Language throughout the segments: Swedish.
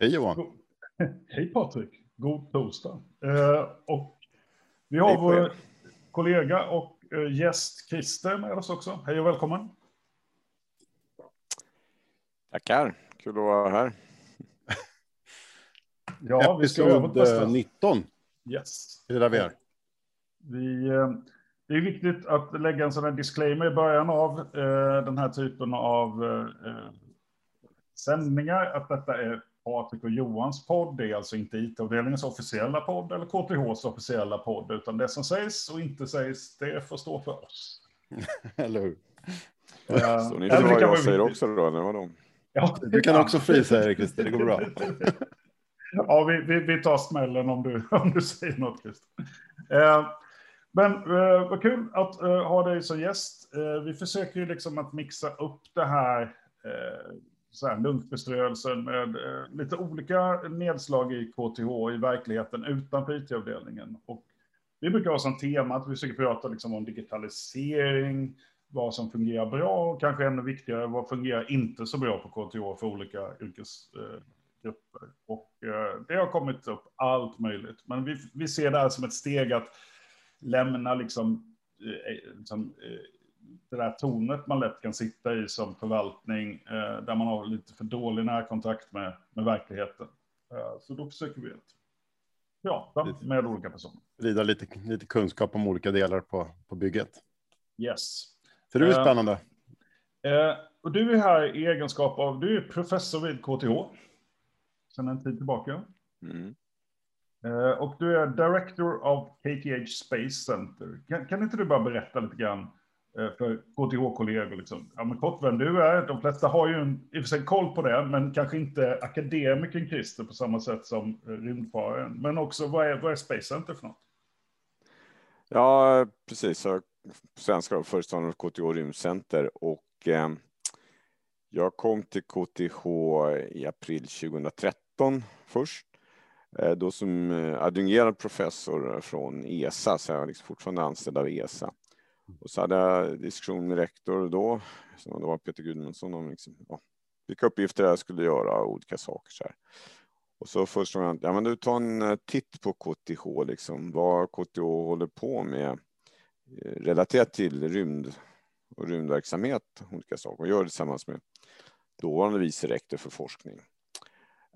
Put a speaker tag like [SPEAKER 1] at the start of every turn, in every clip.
[SPEAKER 1] Hej Johan.
[SPEAKER 2] Hej Patrik. God torsdag. Eh, och vi har vår kollega och eh, gäst Christer med oss också. Hej och välkommen.
[SPEAKER 3] Tackar. Kul att vara här.
[SPEAKER 1] ja, vi ska över 19.
[SPEAKER 2] Yes.
[SPEAKER 1] Det är där vi är.
[SPEAKER 2] Vi, eh, det är viktigt att lägga en sån här disclaimer i början av eh, den här typen av eh, sändningar, att detta är Patrik och Johans podd. Det är alltså inte IT-avdelningens officiella podd eller KTHs officiella podd, utan det som sägs och inte sägs, det får stå för oss.
[SPEAKER 1] eller hur?
[SPEAKER 3] Uh, så ni får vad jag säger också då, eller vadå?
[SPEAKER 1] Ja, du kan också frysa, Erik, Christer, det går bra.
[SPEAKER 2] ja, vi, vi, vi, tar smällen om du, om du säger något, Christer. Uh, men uh, vad kul att uh, ha dig som gäst. vi försöker ju liksom att mixa upp det här så här, lunchbeströelsen med eh, lite olika nedslag i KTH i verkligheten utanför IT-avdelningen. Och vi brukar ha som tema att vi försöker prata liksom om digitalisering, vad som fungerar bra och kanske ännu viktigare, vad fungerar inte så bra på KTH för olika yrkesgrupper. Eh, och eh, det har kommit upp allt möjligt, men vi, vi ser det här som ett steg att lämna liksom, eh, liksom det där tornet man lätt kan sitta i som förvaltning, eh, där man har lite för dålig närkontakt med, med verkligheten. Eh, så då försöker vi att prata med olika personer.
[SPEAKER 1] Sprida lite, lite kunskap om olika delar på, på bygget.
[SPEAKER 2] Yes.
[SPEAKER 1] Så det är eh, spännande.
[SPEAKER 2] Eh, och du är här i egenskap av, du är professor vid KTH sedan en tid tillbaka. Mm. Eh, och du är Director of KTH Space Center. Kan, kan inte du bara berätta lite grann Eh, för KTH-kollegor. Liksom. Ja, men kort vem du är. De flesta har ju en, i och för sig koll på det, men kanske inte akademikern Christer på samma sätt som eh, rymdfararen. Men också vad är, vad är Space Center för något?
[SPEAKER 3] Ja, precis. Svenska föreståndare för KTH Rymdcenter och eh, jag kom till KTH i april 2013 först. Eh, då som eh, adjungerad professor från ESA, så jag är liksom fortfarande anställd av ESA. Och så hade jag diskussion med rektor då, som då var Peter Gudmundsson, om liksom, ja, vilka uppgifter jag skulle göra och olika saker. Så här. Och så föreslog han, ja men du tar en eh, titt på KTH, liksom, vad KTH håller på med eh, relaterat till rymd och rymdverksamhet, olika saker, och gör det tillsammans med dåvarande vice rektor för forskning.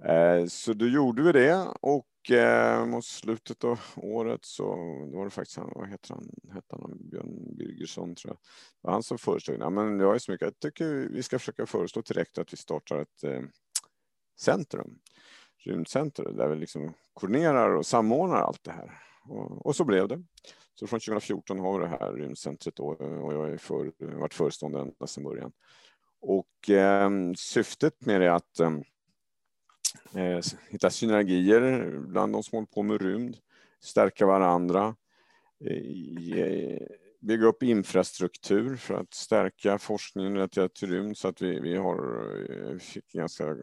[SPEAKER 3] Eh, så då gjorde vi det och eh, mot slutet av året så var det faktiskt han, vad heter han, hette han Björn Birgersson tror jag. Det var han som föreslog, ja, men jag är så mycket, jag tycker vi ska försöka föreslå direkt att vi startar ett eh, centrum, rymdcenter, där vi liksom koordinerar och samordnar allt det här. Och, och så blev det. Så från 2014 har vi det här rymdcentret då, och jag har för, varit föreståndare ända sedan början. Och eh, syftet med det är att eh, Eh, hitta synergier bland de som håller på med rymd, stärka varandra, eh, bygga upp infrastruktur för att stärka forskningen relaterat till rymd så att vi, vi har eh, fick ganska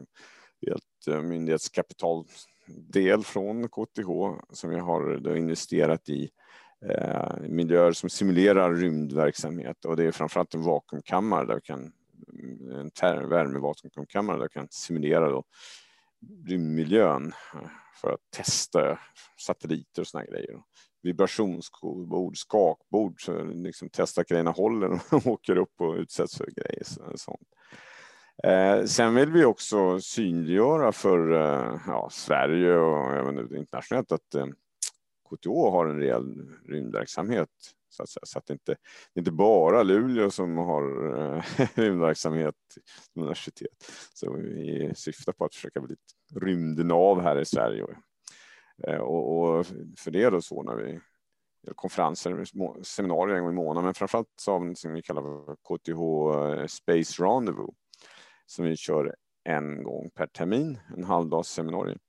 [SPEAKER 3] helt eh, myndighetskapitaldel från KTH som vi har investerat i eh, miljöer som simulerar rymdverksamhet. Och det är framförallt en vakuumkammare där vi kan en värmevakuumkammare där vi kan simulera då rymdmiljön eh, för att testa satelliter och såna grejer. Vibrationsbord, skakbord, så liksom testa att grejerna håller när åker upp och utsätts för grejer. Sånt. Eh, sen vill vi också synliggöra för eh, ja, Sverige och även internationellt att eh, KTH har en rejäl rymdverksamhet så att, säga. så att det inte det är inte bara Luleå som har eh, rymdverksamhet rymdverksamhet universitet. Så vi syftar på att försöka bli ett rymdnav här i Sverige. Eh, och, och för det är då så när vi konferenser, seminarier en gång i månaden, men framförallt så har vi något som vi kallar för KTH eh, Space Rendezvous som vi kör en gång per termin, en halvdags seminarium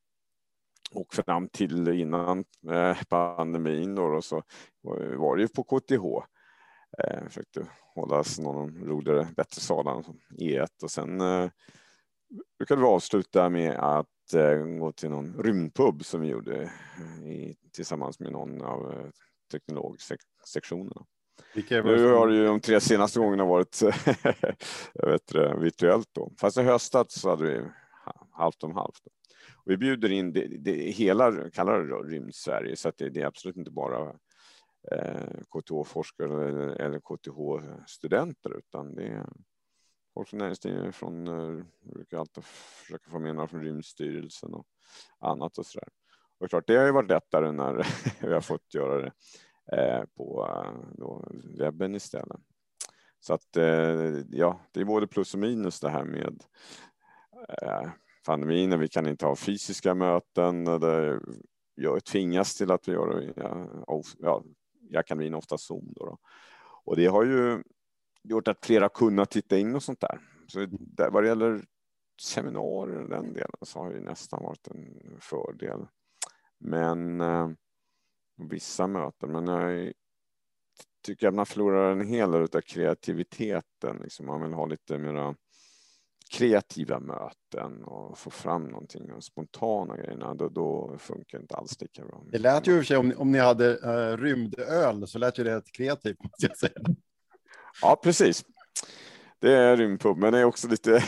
[SPEAKER 3] och fram till innan eh, pandemin då, så var det ju på KTH. Eh, försökte hållas någon roligare, bättre sal än E1 och sen eh, brukade vi avsluta med att gå till någon rymdpub som vi gjorde i, tillsammans med någon av teknologsektionerna. Nu har det ju de tre senaste gångerna varit jag vet, virtuellt då. Fast i höstas så hade vi halvt om halvt. Och vi bjuder in det, det, hela, kallar det Rymd-Sverige, så att det, det, är absolut inte bara eh, KTH-forskare eller, eller KTH-studenter, utan det är folk från näringslivet, från, eh, brukar alltid försöka få med några från Rymdstyrelsen och annat och så där. Och klart, det har ju varit lättare när vi har fått göra det eh, på eh, då, webben istället. Så att eh, ja, det är både plus och minus det här med eh, pandemin. Vi kan inte ha fysiska möten. Det, jag tvingas till att vi gör ja, ja, jag kan vinna ofta Zoom. Då, då. Och det har ju gjort att flera kunnat titta in och sånt där. Så där, vad det gäller seminarier och den delen så har det nästan varit en fördel. Men eh, vissa möten, men jag tycker att man förlorar en hel del av kreativiteten. Liksom man vill ha lite mera kreativa möten och få fram någonting, de spontana grejerna, då, då funkar det inte alls lika bra.
[SPEAKER 1] Det lät ju i och för sig, om, om ni hade uh, rymdöl, så lät ju det kreativt, måste jag säga.
[SPEAKER 3] Ja, precis. Det är rymdpub, men det är också lite...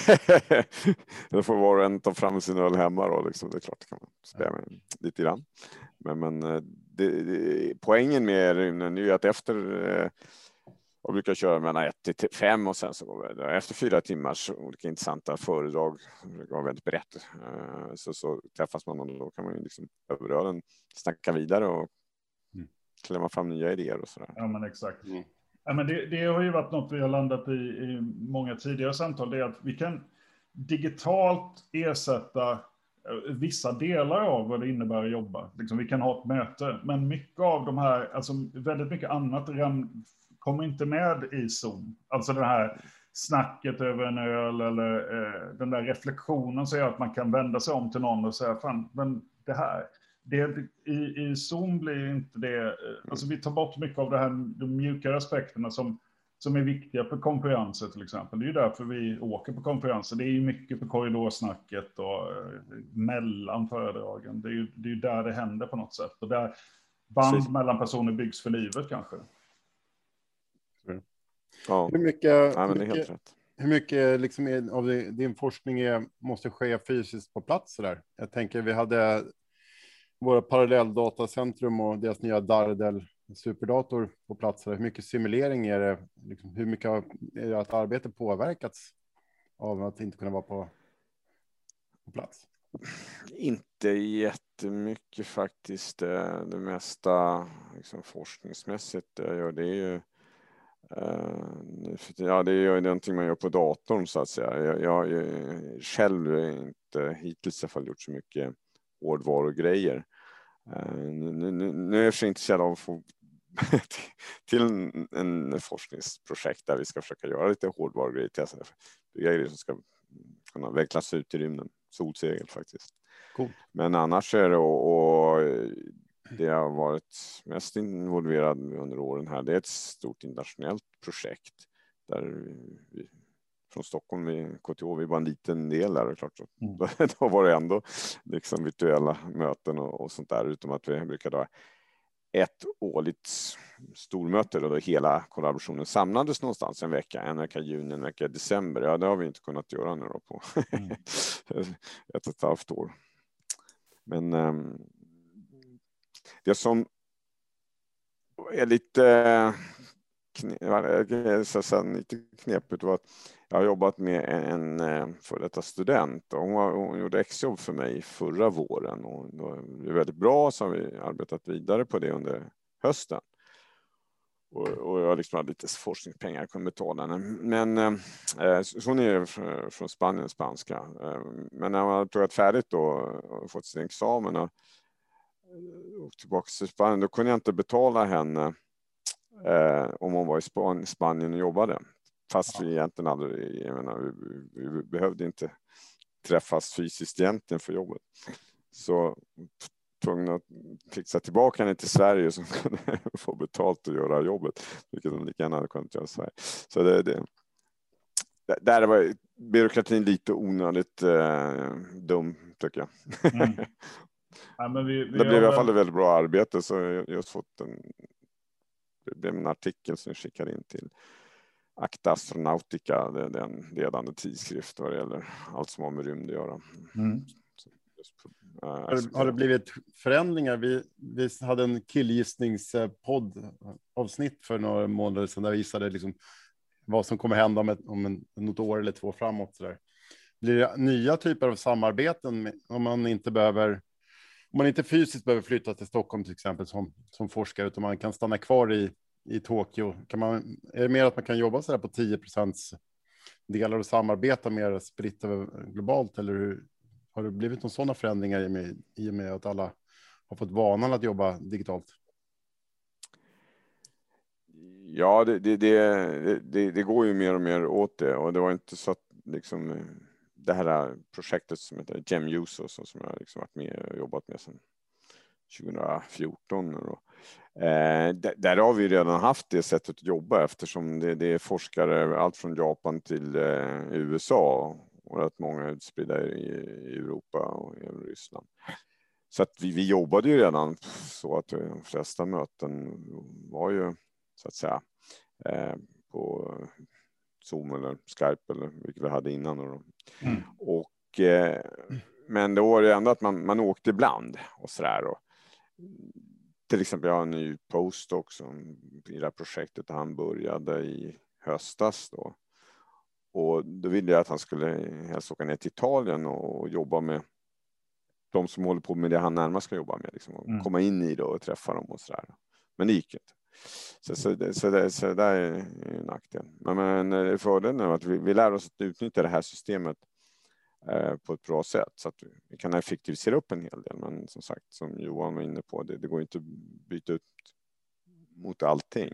[SPEAKER 3] det får var och en ta fram sin öl hemma då, liksom. det är klart, det kan man spela med lite grann. Men, men eh, det, det, poängen med rymden är ju att efter eh, och brukar köra mellan ett till fem och sen så går vi efter fyra timmars olika intressanta föredrag, det var väldigt brett, eh, så, så träffas man och då kan man ju liksom över ölen snacka vidare och mm. klämma fram nya idéer och så där.
[SPEAKER 2] Ja, men exakt. Mm. Ja, men det, det, har ju varit något vi har landat i i många tidigare samtal, det är att vi kan digitalt ersätta eh, vissa delar av vad det innebär att jobba. Liksom, vi kan ha ett möte, men mycket av de här, alltså väldigt mycket annat kommer inte med i Zoom. Alltså det här snacket över en öl eller eh, den där reflektionen som gör att man kan vända sig om till någon och säga, fan, men det här, det, i, i Zoom blir inte det, eh, alltså vi tar bort mycket av det här, de mjukare aspekterna som, som är viktiga på konferenser till exempel. Det är ju därför vi åker på konferenser. Det är ju mycket på korridorsnacket och eh, mellan föredragen. Det är ju det är där det händer på något sätt. Och där band Precis. mellan personer byggs för livet kanske.
[SPEAKER 1] Ja. Hur mycket, ja, hur mycket, hur mycket liksom av din forskning är, måste ske fysiskt på plats? Där? Jag tänker vi hade våra parallelldatacentrum och deras nya Dardel superdator på plats. Hur mycket simulering är det? Liksom, hur mycket har att arbetet påverkats av att inte kunna vara på, på plats?
[SPEAKER 3] Inte jättemycket faktiskt. Det mesta liksom, forskningsmässigt jag gör det är ju ja, det är ju någonting man gör på datorn så att säga. Jag, jag, jag själv inte hittills i alla fall gjort så mycket hårdvarugrejer. Uh, nu, nu, nu är jag så intresserad av att få till en, en, forskningsprojekt där vi ska försöka göra lite hårdvarugrejer, testa grejer som ska kunna vecklas ut i rymden. Solsegel faktiskt. Cool. Men annars är det och, och det jag har varit mest involverad under åren här, det är ett stort internationellt projekt där vi, från Stockholm, vi, KTH, vi var en liten del där och klart så, mm. då, då, var det ändå liksom virtuella möten och, och sånt där, utom att vi brukade ha ett årligt stormöte då hela kollaborationen samlades någonstans en vecka, en vecka i juni, en vecka i december. Ja, det har vi inte kunnat göra nu då på mm. ett och ett halvt år. Men um, det som är lite, lite knepigt var att jag har jobbat med en eh, före detta student och hon, hon gjorde exjobb för mig förra våren och det var väldigt bra så har vi arbetat vidare på det under hösten. Och, och jag liksom hade lite forskningspengar, jag kunde betala henne. Men eh, eh hon är från Spanien, spanska. Eh, men när man pluggat färdigt då och fått sin examen och och tillbaka till Spanien, då kunde jag inte betala henne eh, om hon var i Span Spanien och jobbade. Fast vi egentligen aldrig, jag menar, vi, vi, behövde inte träffas fysiskt egentligen för jobbet. Så tvungen att fixa tillbaka henne till Sverige som kunde få betalt och göra jobbet, vilket de lika gärna hade kunnat göra i Sverige. Så det, det, där var byråkratin lite onödigt eh, dum, tycker jag. Mm. Ja, men vi, vi det blev i alla fall ett väldigt bra arbete, så jag just fått en, det blev en artikel som jag skickade in till Acta Astronautica, det är en ledande tidskrift vad det gäller allt som har med rymd att göra. Mm.
[SPEAKER 1] Har, har det blivit förändringar? Vi, vi hade en killgissningspodd avsnitt för några månader sedan där vi visade liksom vad som kommer hända om, ett, om en, något år eller två framåt. Så där. Blir det nya typer av samarbeten om man inte behöver om man inte fysiskt behöver flytta till Stockholm till exempel som, som forskare, utan man kan stanna kvar i, i Tokyo. Kan man, är det mer att man kan jobba så där på 10 procents delar och samarbeta mer spritt över globalt? Eller hur, har det blivit några sådana förändringar i och, med, i och med att alla har fått vanan att jobba digitalt?
[SPEAKER 3] Ja, det, det, det, det, går ju mer och mer åt det och det var inte så att liksom det här äh, projektet som heter Gem och som jag liksom varit med och jobbat med sedan 2014. Och, eh, där har vi redan haft det sättet att jobba eftersom det, det är forskare allt från Japan till eh, USA och rätt många utspridda i, i Europa och i Ryssland. Så att vi, vi jobbade ju redan så att de flesta möten var ju så att säga eh, på Zoom eller Skype eller vilket vi hade innan. Mm. Och, eh, men då var det ändå att man, man åkte ibland och så där. Och, till exempel, jag har en ny post också i det här projektet han började i höstas då. Och då ville jag att han skulle helst åka ner till Italien och jobba med de som håller på med det han närmast ska jobba med, liksom, och mm. komma in i det och träffa dem och så där. Men det gick inte. Så, så, det, så, det, så det där är en nackdel. Men, men eh, fördelen är att vi, vi lär oss att utnyttja det här systemet eh, på ett bra sätt så att vi kan effektivisera upp en hel del. Men som sagt, som Johan var inne på, det, det går inte att byta ut mot allting.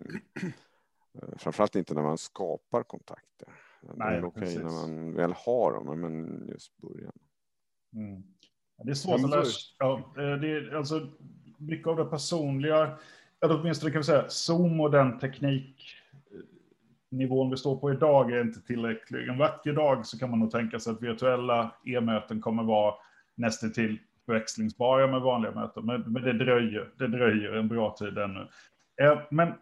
[SPEAKER 3] Eh, framförallt inte när man skapar kontakter. Nej, det är okej när man väl har dem, men just början.
[SPEAKER 2] Mm. Det är svårt att läsa. Ja, det är alltså mycket av det personliga eller åtminstone kan vi säga, Zoom och den tekniknivån vi står på idag är inte tillräcklig. En vacker dag så kan man nog tänka sig att virtuella e-möten kommer vara nästintill växlingsbara förväxlingsbara med vanliga möten, men, men det dröjer. Det dröjer en bra tid ännu. Eh, men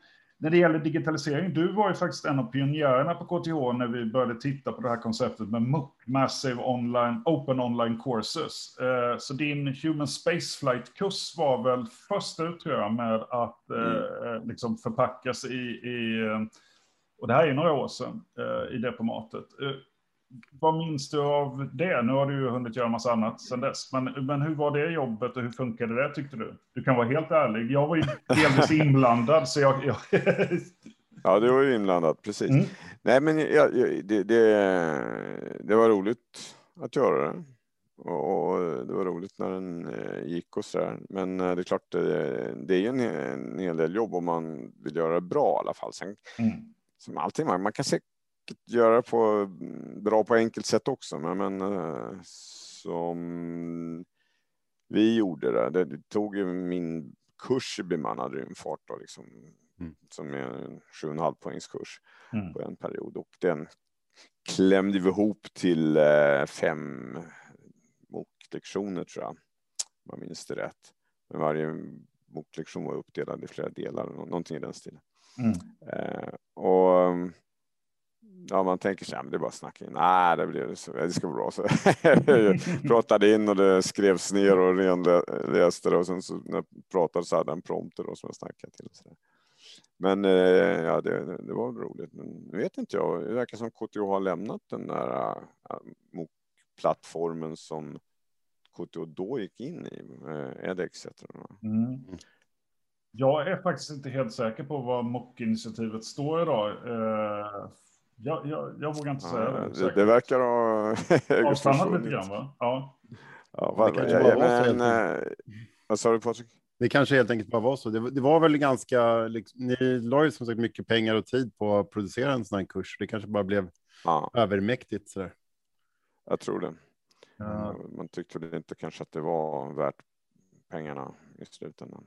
[SPEAKER 2] när det gäller digitalisering, du var ju faktiskt en av pionjärerna på KTH när vi började titta på det här konceptet med MOOC, Massive Online, Open Online Courses. Eh, så din Human Spaceflight-kurs var väl först ut tror jag med att eh, mm. liksom förpackas i, i, och det här är några år sedan, eh, i det formatet. Vad minns du av det? Nu har du ju hunnit göra massa annat sedan dess. Men, men hur var det jobbet och hur funkade det tyckte du? Du kan vara helt ärlig. Jag var ju delvis inblandad så jag... jag...
[SPEAKER 3] ja, du var ju inblandad, precis. Mm. Nej, men jag, det, det, det, var roligt att göra det. Och det var roligt när den eh, gick och så där. Men eh, det är klart, det, det är en, en hel del jobb om man vill göra det bra i alla fall. Sen, mm. som allting, man, man kan se göra på bra på enkelt sätt också, men, men eh, som vi gjorde det, det tog ju min kurs i bemannad rymdfart då, liksom, mm. som är en sju och en halv poängs kurs mm. på en period och den klämde vi ihop till eh, fem moklektioner tror jag, om jag minns det rätt. Men varje moklektion var uppdelad i flera delar, någonting i den stilen. Mm. Eh, och ja, man tänker sig, att det är bara att snacka in. Nej, det, blir, det ska bli bra. Så jag pratade in och det skrevs ner och renläste det och sen så när jag pratade så hade jag en prompter då som jag snackade till. Så Men eh, ja, det, det, var roligt. Men nu vet inte jag, det verkar som KTH har lämnat den där eh, uh, plattformen som KTH då gick in i, uh, edX mm.
[SPEAKER 2] Jag är faktiskt inte helt säker på vad MOC-initiativet står idag jag, jag, jag vågar inte säga
[SPEAKER 3] det. Det, det verkar ha
[SPEAKER 2] avstannat lite grann, va? Ja.
[SPEAKER 3] ja vad, det ja, ja, men, äh, vad sa du Patrik?
[SPEAKER 1] Det kanske helt enkelt bara var så. Det, det var väl ganska, liksom, ni la ju som sagt mycket pengar och tid på att producera en sån här kurs. Det kanske bara blev ja. övermäktigt sådär.
[SPEAKER 3] Jag tror det. Ja. Man tyckte det inte kanske att det var värt pengarna i slutändan.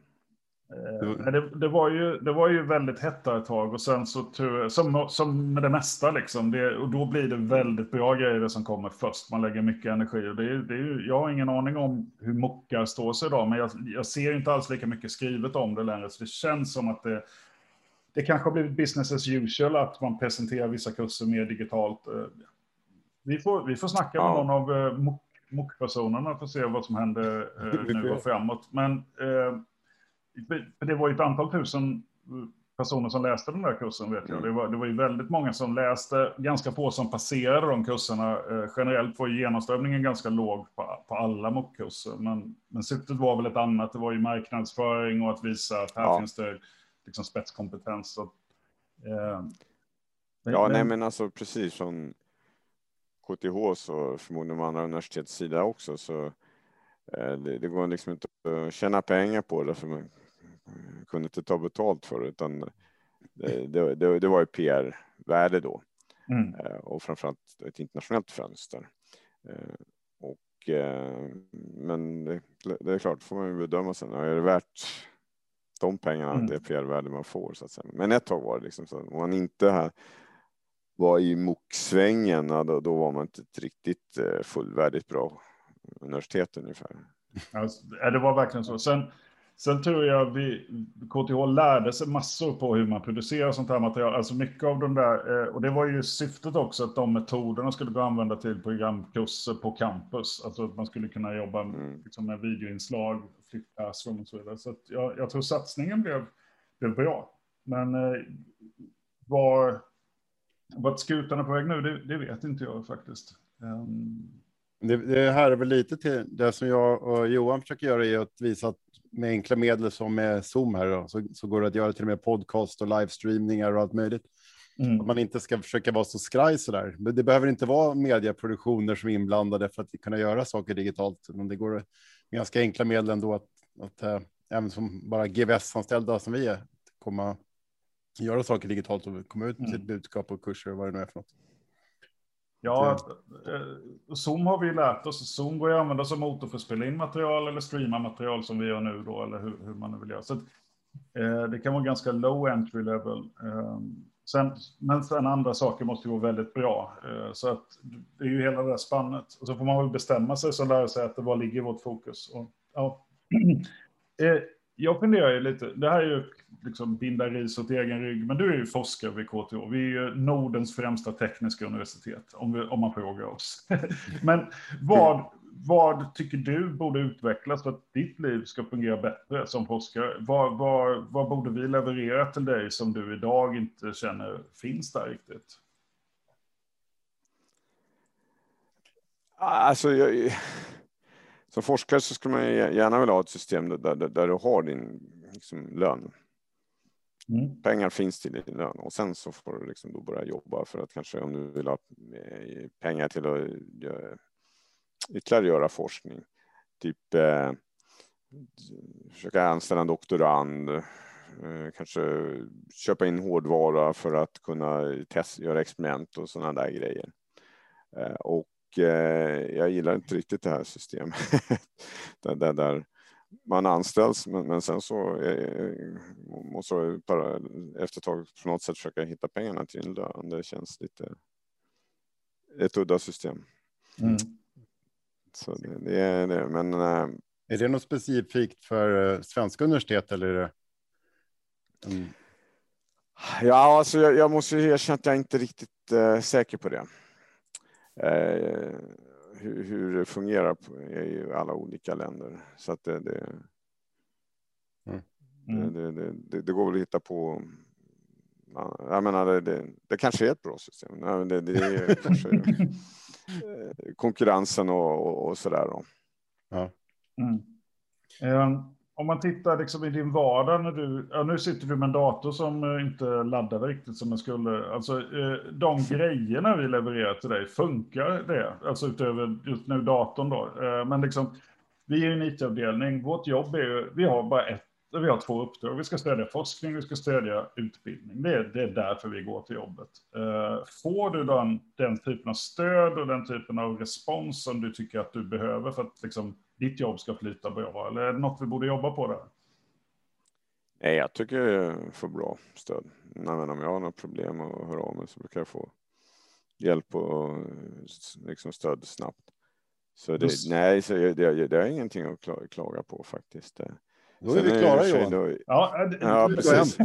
[SPEAKER 2] Eh, det, det, var ju, det var ju väldigt hett ett tag och sen så som, som med det mesta liksom. Det, och då blir det väldigt bra grejer som kommer först. Man lägger mycket energi och det, det är ju, jag har ingen aning om hur mockar står sig idag, men jag, jag ser inte alls lika mycket skrivet om det längre. Så det känns som att det, det kanske har blivit business as usual att man presenterar vissa kurser mer digitalt. Eh, vi får, vi får snacka med någon av eh, MOOC-personerna får se vad som händer nu och framåt. Men det var ju ett antal tusen personer som läste den där kursen vet jag. Mm. Det var, det var ju väldigt många som läste, ganska få som passerade de kurserna. Eh, generellt var genomströmningen ganska låg på, på alla MOOC-kurser. Men, men syftet var väl ett annat, det var ju marknadsföring och att visa att här ja. finns det liksom spetskompetens. Så,
[SPEAKER 3] eh, ja, men, nej men alltså precis som KTH så förmodligen de andra universitetets sida också så eh, det, det, går liksom inte att tjäna pengar på det för man kunde inte ta betalt för det utan det, det, det var ju PR-värde då mm. Eh, och framförallt ett internationellt fönster. Eh, och men det, det är klart, får man ju bedöma sen. Är det värt de pengarna, mm. det PR-värde man får så att säga. Men ett tag var det liksom så om man inte här var i MOOC-svängen, då, då var man inte ett riktigt eh, fullvärdigt bra universitet ungefär.
[SPEAKER 2] Alltså, det var verkligen så. Sen, sen tror jag vi, KTH lärde sig massor på hur man producerar sånt här material. Alltså mycket av de där, eh, och det var ju syftet också att de metoderna skulle gå att använda till programkurser på campus. Alltså att man skulle kunna jobba mm. liksom, med videoinslag, flip och så vidare. Så jag, jag, tror satsningen blev, blev bra. Men eh, var vart skutan är på väg nu, det, det, vet inte jag faktiskt. Um...
[SPEAKER 1] Det, det, här är väl lite till det som jag och Johan försöker göra är att visa att med enkla medel som med Zoom här då, så, så går det att göra till och med podcast och livestreamningar och allt möjligt. Mm. Att man inte ska försöka vara så skraj så där. Men det behöver inte vara medieproduktioner som är inblandade för att kunna göra saker digitalt. Men det går med ganska enkla medel ändå att, att äh, även som bara GVS-anställda som vi är komma göra saker digitalt och komma ut med mm. sitt budskap och kurser och vad det nu är för något.
[SPEAKER 2] Ja, eh, Zoom har vi lärt oss. Zoom går ju att använda som motor för att spela in material eller streama material som vi gör nu då, eller hur, hur man nu vill göra. Så att, eh, det kan vara ganska low entry level. Eh, sen, men sen andra saker måste ju vara väldigt bra. Eh, så att det är ju hela det där spannet. Och så får man väl bestämma sig som lärosäte, var ligger vårt fokus? Och, ja. Eh, jag funderar ju lite, det här är ju liksom binda ris åt egen rygg, men du är ju forskare vid KTH. Vi är ju Nordens främsta tekniska universitet, om, vi, om man frågar oss. men vad, vad tycker du borde utvecklas för att ditt liv ska fungera bättre som forskare? Vad, vad, vad borde vi leverera till dig som du idag inte känner finns där riktigt?
[SPEAKER 3] Alltså, jag, som forskare så skulle man gärna vilja ha ett system där, där, där du har din liksom, lön. Mm. Pengar finns till din lön och sen så får du liksom då börja jobba för att kanske om du vill ha eh, pengar till att göra, ytterligare göra forskning. Typ eh, försöka anställa en doktorand, eh, kanske köpa in hårdvara för att kunna testa, göra experiment och sådana där grejer. Eh, och Eh, jag gillar inte riktigt det här systemet där, där, där, man anställs men, men sen så eh, måste man efter ett tag på något sätt försöka hitta pengarna till en lön. Det känns lite ett udda system. Mm. Så det, det, är det. Men, äh,
[SPEAKER 1] är det något specifikt för äh, svenska universitet eller är det?
[SPEAKER 3] Mm. Ja, alltså jag, jag måste erkänna att jag inte är riktigt äh, säker på det. Eh, hur, hur, det fungerar i alla olika länder. Så att det, det, mm. det, det, det går väl att hitta på jag menar, det, det, kanske är ett bra system. Det, det är kanske eh, konkurrensen och, och, och sådär.
[SPEAKER 2] Ja. Mm. Om man tittar liksom i din vardag när du, ja, nu sitter du med en dator som eh, inte laddade riktigt som den skulle. Alltså eh, de grejerna vi levererar till dig, funkar det? Alltså utöver just nu datorn då. Eh, men liksom, vi är en IT-avdelning, vårt jobb är ju, vi har bara ett, vi har två uppdrag. Vi ska stödja forskning, vi ska stödja utbildning. Det är, det är därför vi går till jobbet. Får du den, den typen av stöd och den typen av respons som du tycker att du behöver för att liksom ditt jobb ska flyta bra? Eller är det något vi borde jobba på där?
[SPEAKER 3] Nej, jag tycker jag får bra stöd. Men om jag har några problem och hör av mig så brukar jag få hjälp och liksom stöd snabbt. Så det, nej, så det, det, det är ingenting att klaga på faktiskt.
[SPEAKER 1] Då är vi klara Johan.
[SPEAKER 3] Då, ja, det, ja, precis.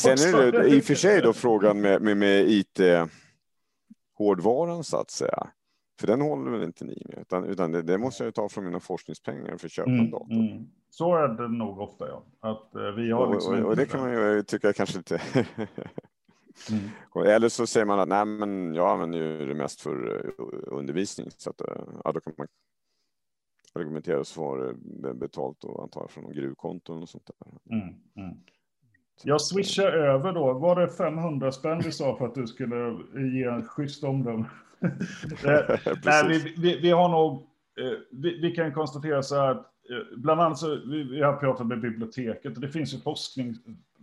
[SPEAKER 3] sen, är det i och för sig då frågan med, med, med IT hårdvaran så att säga. För den håller väl inte ni med, utan, utan det, det, måste jag ta från mina forskningspengar för att köpa
[SPEAKER 2] mm,
[SPEAKER 3] en dator. Mm.
[SPEAKER 2] Så är det nog ofta, ja. Att, eh, vi har liksom
[SPEAKER 3] och, och, och det kan man ju tycka kanske lite... mm. Eller så säger man att nej, men jag använder ju det mest för eh, undervisning, så att eh, ja, då kan man argumentera så det betalt och antar från gruvkonton och sånt där. Mm, mm.
[SPEAKER 2] Jag swishar över då. Var det 500 spänn du sa för att du skulle ge en schysst omdöme? Eh, nej, vi, vi, vi, har nog, eh, vi, vi, kan konstatera så här att eh, bland annat så, vi, vi har pratat med biblioteket och det finns ju forskning,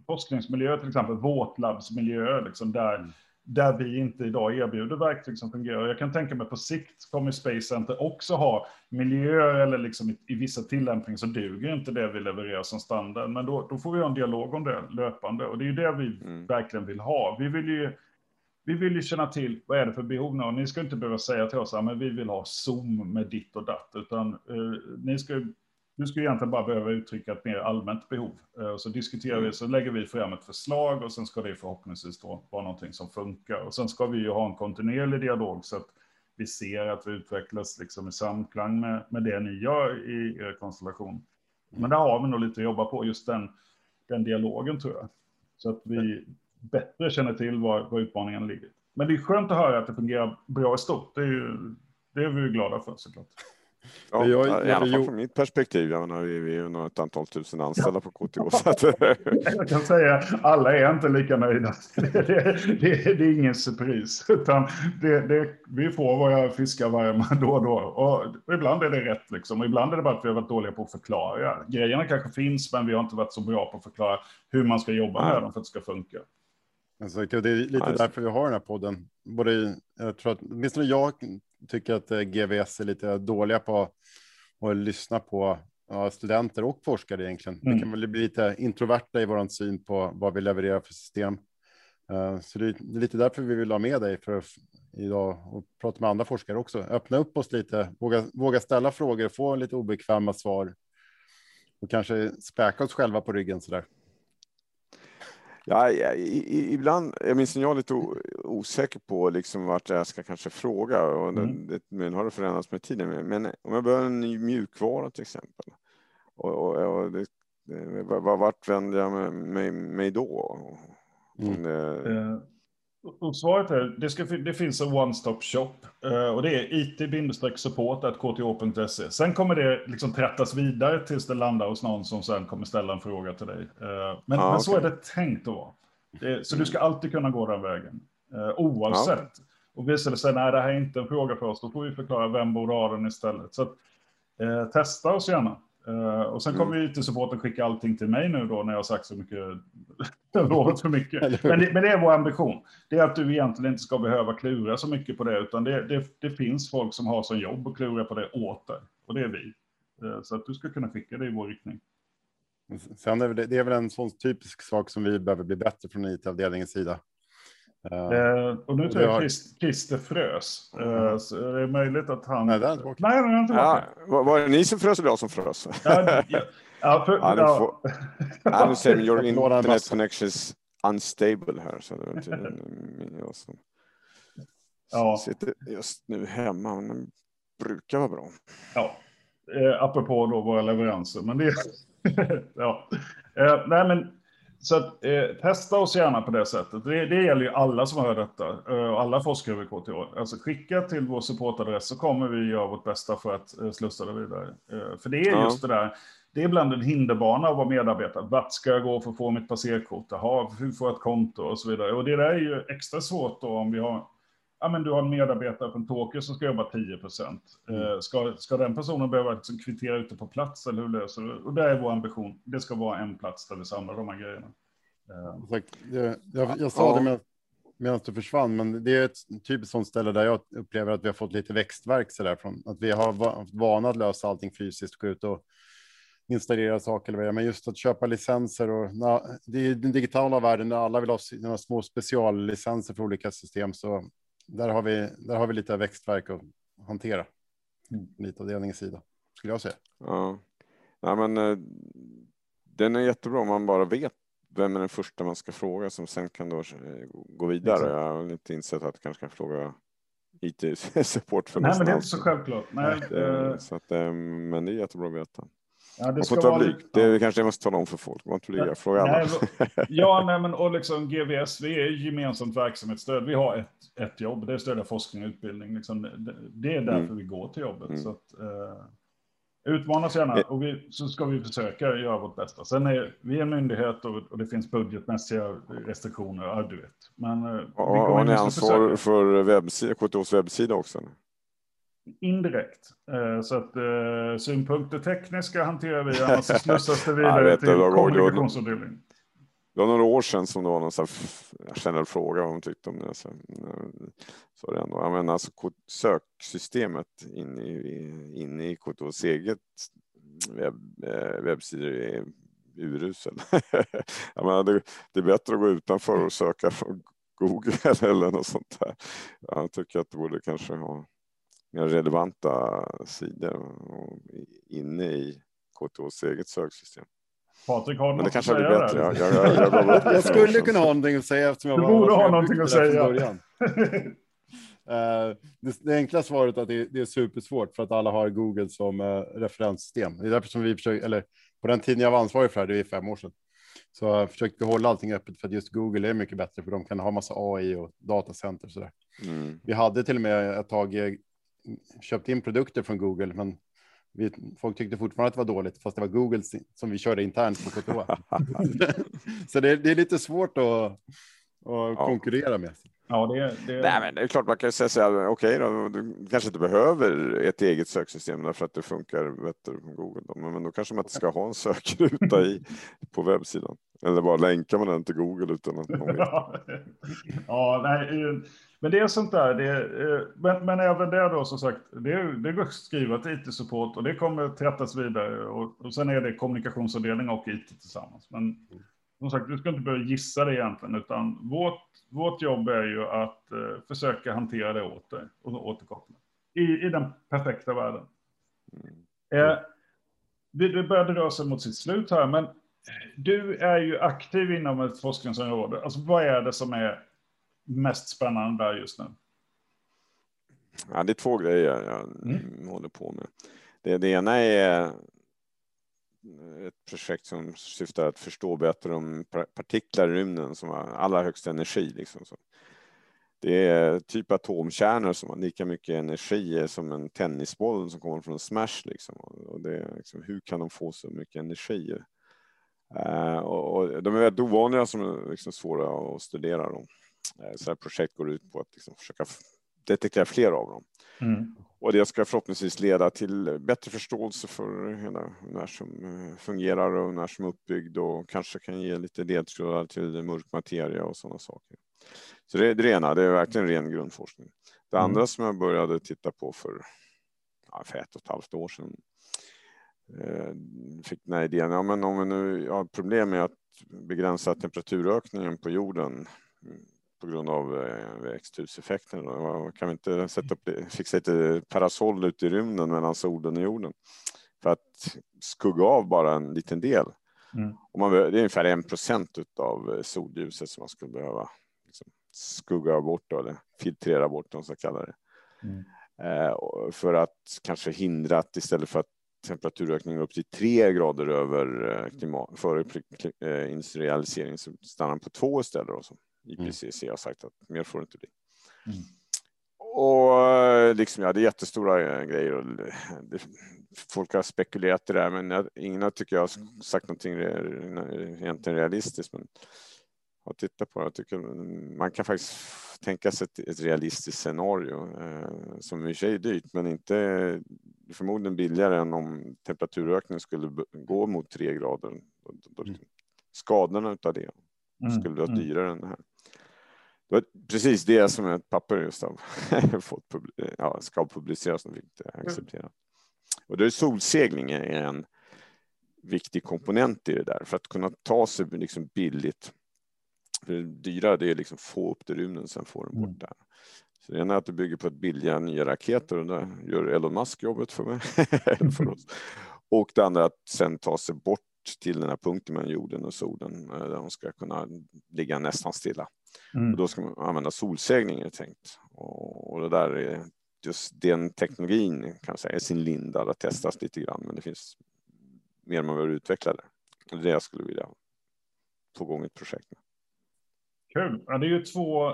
[SPEAKER 2] forskningsmiljöer, till exempel våtlabbsmiljöer, liksom där, mm. Där vi inte idag erbjuder verktyg som fungerar. Jag kan tänka mig på sikt kommer Space Center också ha miljöer eller liksom i, i vissa tillämpningar så duger inte det vi levererar som standard. Men då, då får vi ha en dialog om det löpande och det är ju det vi mm. verkligen vill ha. Vi vill ju vi vill ju känna till vad är det för behov nu. Ni ska inte behöva säga till oss att vi vill ha Zoom med ditt och datt, utan uh, ni ska, du ska egentligen bara behöva uttrycka ett mer allmänt behov. Eh, och så diskuterar vi, så lägger vi fram ett förslag och sen ska det förhoppningsvis då vara någonting som funkar. Och sen ska vi ju ha en kontinuerlig dialog så att vi ser att vi utvecklas liksom i samklang med, med det ni gör i er konstellation. Men där har vi nog lite att jobba på, just den, den dialogen tror jag. Så att vi, bättre känner till var, var utmaningen ligger. Men det är skönt att höra att det fungerar bra i stort. Det är, ju, det är vi glada för såklart.
[SPEAKER 3] Ja, jag, jag, I alla fall från mitt perspektiv. Jag menar, vi, vi är ju ett antal tusen anställda ja. på KTH. Så att...
[SPEAKER 2] jag kan säga alla är inte lika nöjda. Det, det, det, det är ingen surpris. Utan vi får våra fiskar varje då och då. Och ibland är det rätt. Liksom. Och ibland är det bara att vi har varit dåliga på att förklara. Grejerna kanske finns, men vi har inte varit så bra på att förklara hur man ska jobba med dem för att det ska funka.
[SPEAKER 1] Alltså, det är lite därför vi har den här podden. Både, jag tror att, åtminstone jag tycker att eh, GVS är lite dåliga på att lyssna på ja, studenter och forskare egentligen. Mm. Det kan väl bli lite introverta i vår syn på vad vi levererar för system. Uh, så det är lite därför vi vill ha med dig för idag och prata med andra forskare också. Öppna upp oss lite, våga, våga ställa frågor, få lite obekväma svar och kanske späka oss själva på ryggen så där.
[SPEAKER 3] Ja, ibland, jag minns jag är lite osäker på liksom vart jag ska kanske fråga och mm. det, men har det förändrats med tiden. Men om jag börjar en ny mjukvara till exempel. Och, och, och det, vart vänder jag mig, mig, mig då?
[SPEAKER 2] Mm. Det... Svaret är, det, ska, det finns en one-stop shop eh, och det är it-support.kth.se. Sen kommer det liksom trättas vidare tills det landar hos någon som sen kommer ställa en fråga till dig. Eh, men, ah, men så är det tänkt att vara. Det, så du ska alltid kunna gå den vägen, eh, oavsett. Ah. Och visar det sig, nej det här är inte en fråga för oss, då får vi förklara vem borde ha den istället. Så att, eh, testa oss gärna. Uh, och sen kommer mm. IT-supporten skicka allting till mig nu då när jag har sagt så mycket, lovat för mycket. Men det, men det, är vår ambition. Det är att du egentligen inte ska behöva klura så mycket på det, utan det, det, det finns folk som har som jobb att klura på det åt dig. Och det är vi. Uh, så att du ska kunna skicka det i vår riktning.
[SPEAKER 1] Sen är det, det är väl en sån typisk sak som vi behöver bli bättre från IT-avdelningens sida.
[SPEAKER 2] Uh, och nu tror jag har... Christer frös. Uh, så är det möjligt att han... Nej, det är inte Nej, nej, inte
[SPEAKER 3] ja, var, var det ni som frös eller jag som frös? Ja, ja, ja, för, ja, ja. Får... ja, nu säger your internet connection is unstable här. Så det är inte jag som ja. sitter just nu hemma. Men den brukar vara bra.
[SPEAKER 2] Ja, eh, apropå då våra leveranser. Men det... ja. Eh, nej, men så att, eh, testa oss gärna på det sättet. Det, det gäller ju alla som hör detta, eh, alla forskare vid KTH. Alltså skicka till vår supportadress så kommer vi göra vårt bästa för att eh, slussa det vidare. Eh, för det är ja. just det där, det är ibland en hinderbana att vara medarbetare. Vart ska jag gå för att få mitt passerkort? Jaha, hur får jag ett konto och så vidare. Och det där är ju extra svårt då om vi har ja, men du har en medarbetare från Tokyo som ska jobba 10 procent. Mm. Eh, ska, ska den personen behöva liksom kvittera ute på plats eller hur löser du Och det är vår ambition. Det ska vara en plats där vi samlar de här grejerna.
[SPEAKER 1] Eh. Jag, jag, jag sa det med, medan du försvann, men det är ett typiskt sånt ställe där jag upplever att vi har fått lite växtverk så där från att vi har haft vana att lösa allting fysiskt, gå ut och installera saker eller men just att köpa licenser och na, det är den digitala världen där alla vill ha sina små speciallicenser för olika system så där har vi, där har vi lite växtverk att hantera. Mm. Lite av delningens sida skulle jag säga.
[SPEAKER 3] Ja, ja men eh, den är jättebra om man bara vet vem är den första man ska fråga som sen kan då eh, gå vidare. Jag har inte insett att jag kanske kan fråga IT-support för
[SPEAKER 2] Nej, men det är inte så självklart. Nej,
[SPEAKER 3] det, så att, men det är jättebra att veta. Ja, det man får inte blyg. Det är kanske jag måste tala om för folk. Man inte blyga. Fråga alla.
[SPEAKER 2] ja, nej, men och liksom GVS, vi är gemensamt verksamhetsstöd. Vi har ett, ett jobb, det är stödja forskning och utbildning. Liksom, det, det är därför mm. vi går till jobbet. Mm. Så att, eh, utmanas gärna eh. och vi, så ska vi försöka göra vårt bästa. Sen är vi en myndighet och, och det finns budgetmässiga restriktioner, ja, du vet. Men
[SPEAKER 3] eh, ja, har ni ansvar för webbsida, KTHs webbsida också?
[SPEAKER 2] Indirekt. Eh, så att eh, synpunkter tekniska hanterar vi, annars slussas det vidare till kommunikationsavdelningen.
[SPEAKER 3] Det var några år sedan som det var någon generell fråga vad de tyckte om det. Så, så det ändå. Jag menar, alltså, söksystemet inne i, inne i KTHs eget webb, eh, webbsidor är urusel. jag menar, det, det, är bättre att gå utanför och söka på Google eller något sånt där. Jag tycker att det borde kanske ha mer relevanta sidor inne i KTHs eget söksystem.
[SPEAKER 2] Patrik, har du
[SPEAKER 3] Men
[SPEAKER 2] det
[SPEAKER 3] kanske
[SPEAKER 2] blir
[SPEAKER 3] bättre. Jag, jag, jag,
[SPEAKER 1] jag, jag skulle kunna ha någonting att säga eftersom jag
[SPEAKER 2] du borde ha någonting att säga. uh,
[SPEAKER 1] det, det, enkla svaret är att det, det, är supersvårt för att alla har Google som uh, referenssystem. Det är därför som vi försöker, eller på den tiden jag var ansvarig för det, det är fem år sedan, så försökte vi hålla allting öppet för att just Google är mycket bättre för de kan ha massa AI och datacenter och så där. Mm. Vi hade till och med ett tag eh, köpt in produkter från Google, men vi, folk tyckte fortfarande att det var dåligt, fast det var Google som vi körde internt på KTH. så det, det, är lite svårt att, att ja. konkurrera med.
[SPEAKER 2] Ja, det, det...
[SPEAKER 3] Nej, men det är klart man kan säga så här, okej okay då, du kanske inte behöver ett eget söksystem därför att det funkar bättre på Google. Då. Men, men då kanske man inte ska ha en sökruta i, på webbsidan. Eller bara länka man den till Google utan att någon vet.
[SPEAKER 2] ja, nej, men det är sånt där. Är, men, men även det då som sagt, det, det går att skriva till IT-support och det kommer att rättas vidare. Och, och sen är det kommunikationsavdelning och IT tillsammans. Men som sagt, du ska inte börja gissa det egentligen, utan vårt, vårt jobb är ju att uh, försöka hantera det åt dig och återkoppla i, i den perfekta världen. Mm. Eh, det började röra sig mot sitt slut här, men du är ju aktiv inom ett forskningsområde. Alltså vad är det som är mest spännande där just nu?
[SPEAKER 3] Ja, det är två grejer jag mm. håller på med. Det, det ena är ett projekt som syftar att förstå bättre om partiklar i rymden som har allra högsta energi. Liksom. Så det är typ atomkärnor som har lika mycket energi som en tennisboll som kommer från Smash. Liksom. Och det är liksom, hur kan de få så mycket energi? Uh, och, och, de är väldigt ovanliga som är liksom svåra att studera. Dem. Uh, så här projekt går ut på att liksom försöka detektera fler av dem. Mm. Och det ska förhoppningsvis leda till bättre förståelse för hur universum eh, fungerar och universum är uppbyggd och kanske kan ge lite ledtrådar till mörk materia och sådana saker. Så det är det ena, det är verkligen ren grundforskning. Det mm. andra som jag började titta på för, ja, för ett och ett halvt år sedan eh, fick den här idén, ja men om vi nu har problem med att begränsa temperaturökningen på jorden på grund av eh, växthuseffekten. Kan vi inte sätta upp, fixa lite parasoll ute i rymden mellan solen och jorden för att skugga av bara en liten del? Mm. Och man, det är ungefär en procent av eh, solljuset som man skulle behöva liksom, skugga bort eller filtrera bort, om man ska kalla det. Mm. Eh, för att kanske hindra att istället för att temperaturökningen upp till tre grader över eh, klimat, före industrialisering så stannar den på två istället. Och så. IPCC har sagt att mer får det inte bli. Mm. Och eh, liksom, ja, det är jättestora eh, grejer. Och det, folk har spekulerat i det här, men ingen har tycker jag har sagt någonting egentligen realistiskt. Men har tittat på det. Jag tycker man kan faktiskt tänka sig ett, ett realistiskt scenario eh, som i och för sig är dyrt, men inte förmodligen billigare än om temperaturökningen skulle gå mot tre grader. Då, då, mm. Skadorna av det mm, skulle vara mm. dyrare än det här. Det var precis det som ett papper just har fått ja, ska publiceras och fick acceptera. Och då är solsegling en viktig komponent i det där för att kunna ta sig liksom billigt. För det dyra det är liksom få upp till rymden sen får den bort mm. där. Så det ena är att det bygger på att billiga nya raketer och där gör Elon Musk jobbet för mig. för oss. Och det andra är att sen ta sig bort till den här punkten mellan jorden och solen där de ska kunna ligga nästan stilla. Mm. Och då ska man använda solsegling är tänkt. Och, och det där är just den teknologin kan säga är sin linda, det testas lite grann, men det finns mer man behöver utveckla det. Det är det jag skulle vilja få igång ett projekt med.
[SPEAKER 2] Kul. Ja, det är ju två,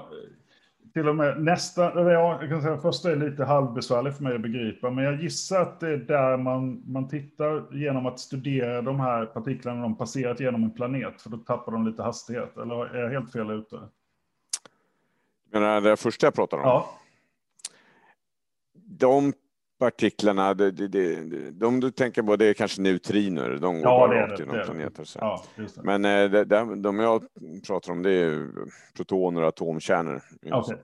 [SPEAKER 2] till och med nästa, ja, jag kan säga första är lite halvbesvärlig för mig att begripa, men jag gissar att det är där man, man tittar genom att studera de här partiklarna de passerat genom en planet, för då tappar de lite hastighet, eller är jag helt fel ute?
[SPEAKER 3] Men det första jag pratar om?
[SPEAKER 2] Ja.
[SPEAKER 3] De partiklarna, de, de, de, de, du tänker på, det är kanske neutriner. De går ja, bara rakt genom planeter. Ja, Men eh, de, de jag pratar om, det är protoner och atomkärnor. Okay.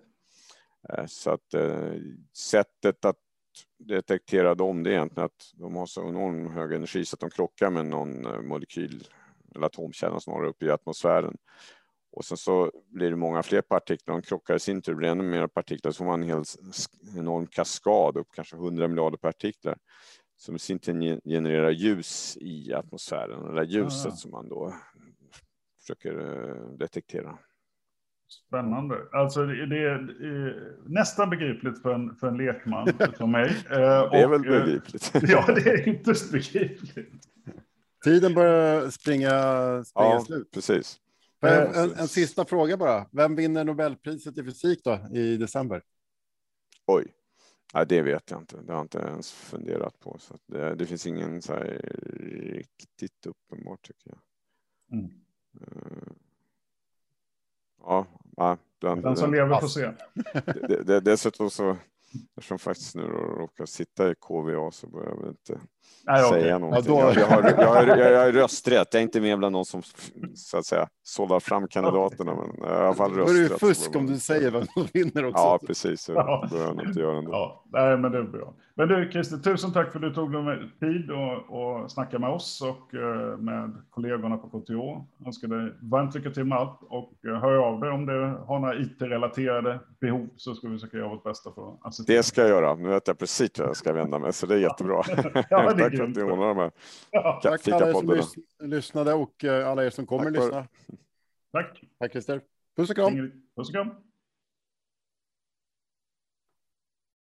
[SPEAKER 3] Eh, så att eh, sättet att detektera dem, det är egentligen att de har så enormt hög energi så att de krockar med någon molekyl eller atomkärna snarare uppe i atmosfären. Och sen så blir det många fler partiklar, de krockar i sin tur, blir ännu mer partiklar, så får man en hel enorm kaskad upp kanske 100 miljarder partiklar som i sin tur genererar ljus i atmosfären, det där ljuset ah. som man då försöker eh, detektera.
[SPEAKER 2] Spännande. Alltså det är nästan begripligt för en, för en lekman som mig.
[SPEAKER 3] det är väl eh, begripligt.
[SPEAKER 2] Ja, det är ytterst begripligt.
[SPEAKER 1] Tiden börjar springa, springa ja, slut.
[SPEAKER 3] precis.
[SPEAKER 1] En, en, en, sista fråga bara. Vem vinner Nobelpriset i fysik då i december?
[SPEAKER 3] Oj, Nej, det vet jag inte. Det har jag inte ens funderat på. Så det, det finns ingen så här riktigt uppenbart tycker jag. Mm. Uh, ja, ja
[SPEAKER 2] den, den som lever får se.
[SPEAKER 3] Det, det, dessutom så Eftersom faktiskt nu råkar sitta i KVA så börjar jag väl inte Nej, säga okay. någonting. Ja, då... jag, har, jag, har, jag har rösträtt. Jag är inte med bland de som så att säga sållar fram kandidaterna. Men jag har i alla fall rösträtt.
[SPEAKER 1] Då är det fusk om du säger vem som vinner också.
[SPEAKER 3] Ja, precis. Så ja. bör jag inte göra ändå.
[SPEAKER 2] Ja, nej, men det är bra. Men du Christer, tusen tack för att du tog dig tid och, och snacka med oss och uh, med kollegorna på KTH. Jag önskar dig varmt lycka till med allt och uh, hör av dig om du har några IT-relaterade behov så ska vi försöka göra vårt bästa för att
[SPEAKER 3] assistera. Det ska jag göra. Nu vet jag precis vad jag ska vända mig så det är jättebra. ja, det tack för att ni ordnar de här
[SPEAKER 1] ja. Tack alla er som lys lyssnade och uh, alla er som kommer att lyssna.
[SPEAKER 2] Tack.
[SPEAKER 1] Tack Christer. Puss och kram.
[SPEAKER 2] Puss och kram.